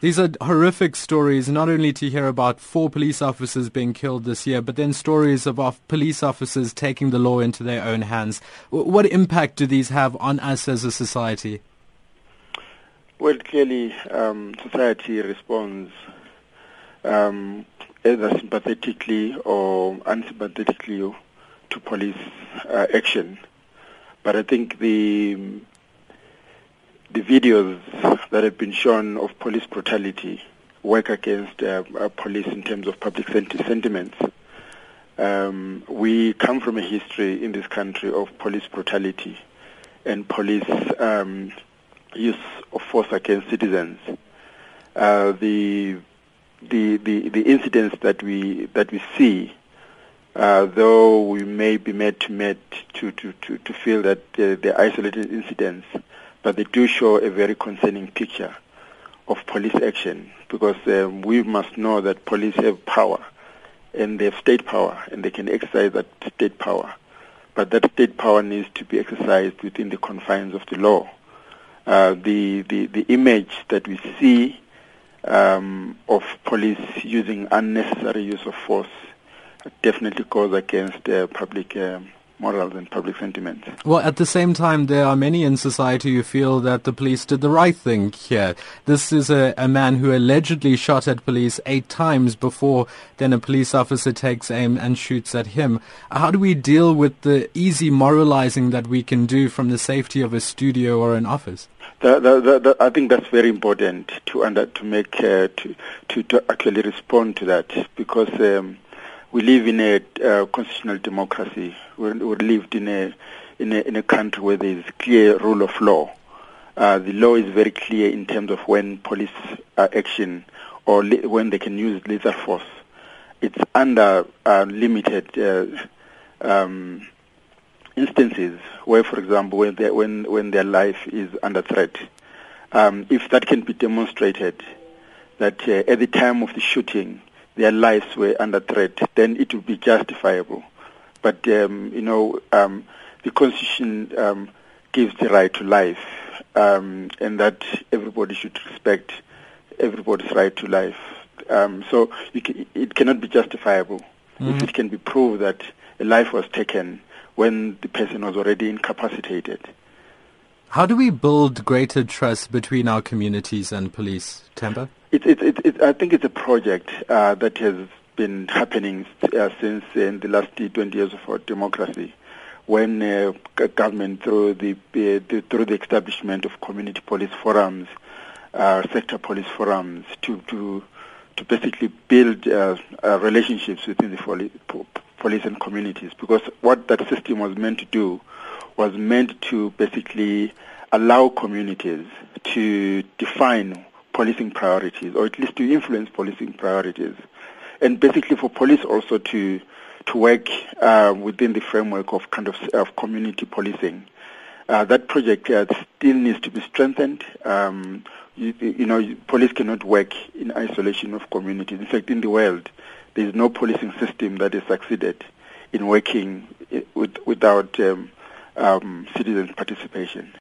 These are horrific stories, not only to hear about four police officers being killed this year, but then stories of police officers taking the law into their own hands. What impact do these have on us as a society? Well, clearly, um, society responds um, either sympathetically or unsympathetically to police uh, action. But I think the the videos that have been shown of police brutality work against uh, uh, police in terms of public senti- sentiments. Um, we come from a history in this country of police brutality and police um, use of force against citizens. Uh, the, the the the incidents that we that we see, uh, though we may be made to met to, to, to, to feel that uh, they're isolated incidents, but they do show a very concerning picture of police action because um, we must know that police have power and they have state power and they can exercise that state power. But that state power needs to be exercised within the confines of the law. Uh, the, the, the image that we see um, of police using unnecessary use of force definitely goes against uh, public um, morals and public sentiment. Well, at the same time, there are many in society who feel that the police did the right thing here. This is a, a man who allegedly shot at police eight times before then a police officer takes aim and shoots at him. How do we deal with the easy moralizing that we can do from the safety of a studio or an office? The, the, the, I think that's very important to under, to make uh, to, to, to actually respond to that because um, we live in a uh, constitutional democracy. We, we lived in a, in a in a country where there is clear rule of law. Uh, the law is very clear in terms of when police uh, action or li- when they can use lethal force. It's under uh, limited uh, um, instances where, for example, when, when, when their life is under threat. Um, if that can be demonstrated, that uh, at the time of the shooting, their lives were under threat, then it would be justifiable. But um, you know, um, the Constitution um, gives the right to life, um, and that everybody should respect everybody's right to life. Um, so can, it cannot be justifiable mm-hmm. if it can be proved that a life was taken when the person was already incapacitated. How do we build greater trust between our communities and police, Themba? It, it, it, it, I think it's a project uh, that has been happening uh, since uh, in the last 20 years of our democracy, when uh, government, through the, uh, the, through the establishment of community police forums, uh, sector police forums, to to to basically build relationships within the poli- police and communities. Because what that system was meant to do was meant to basically allow communities to define policing priorities, or at least to influence policing priorities, and basically for police also to to work uh, within the framework of kind of, of community policing. Uh, that project uh, still needs to be strengthened. Um, you, you, know, police cannot work in isolation of communities. In fact, in the world, there is no policing system that has succeeded in working with, without um, um, citizen participation.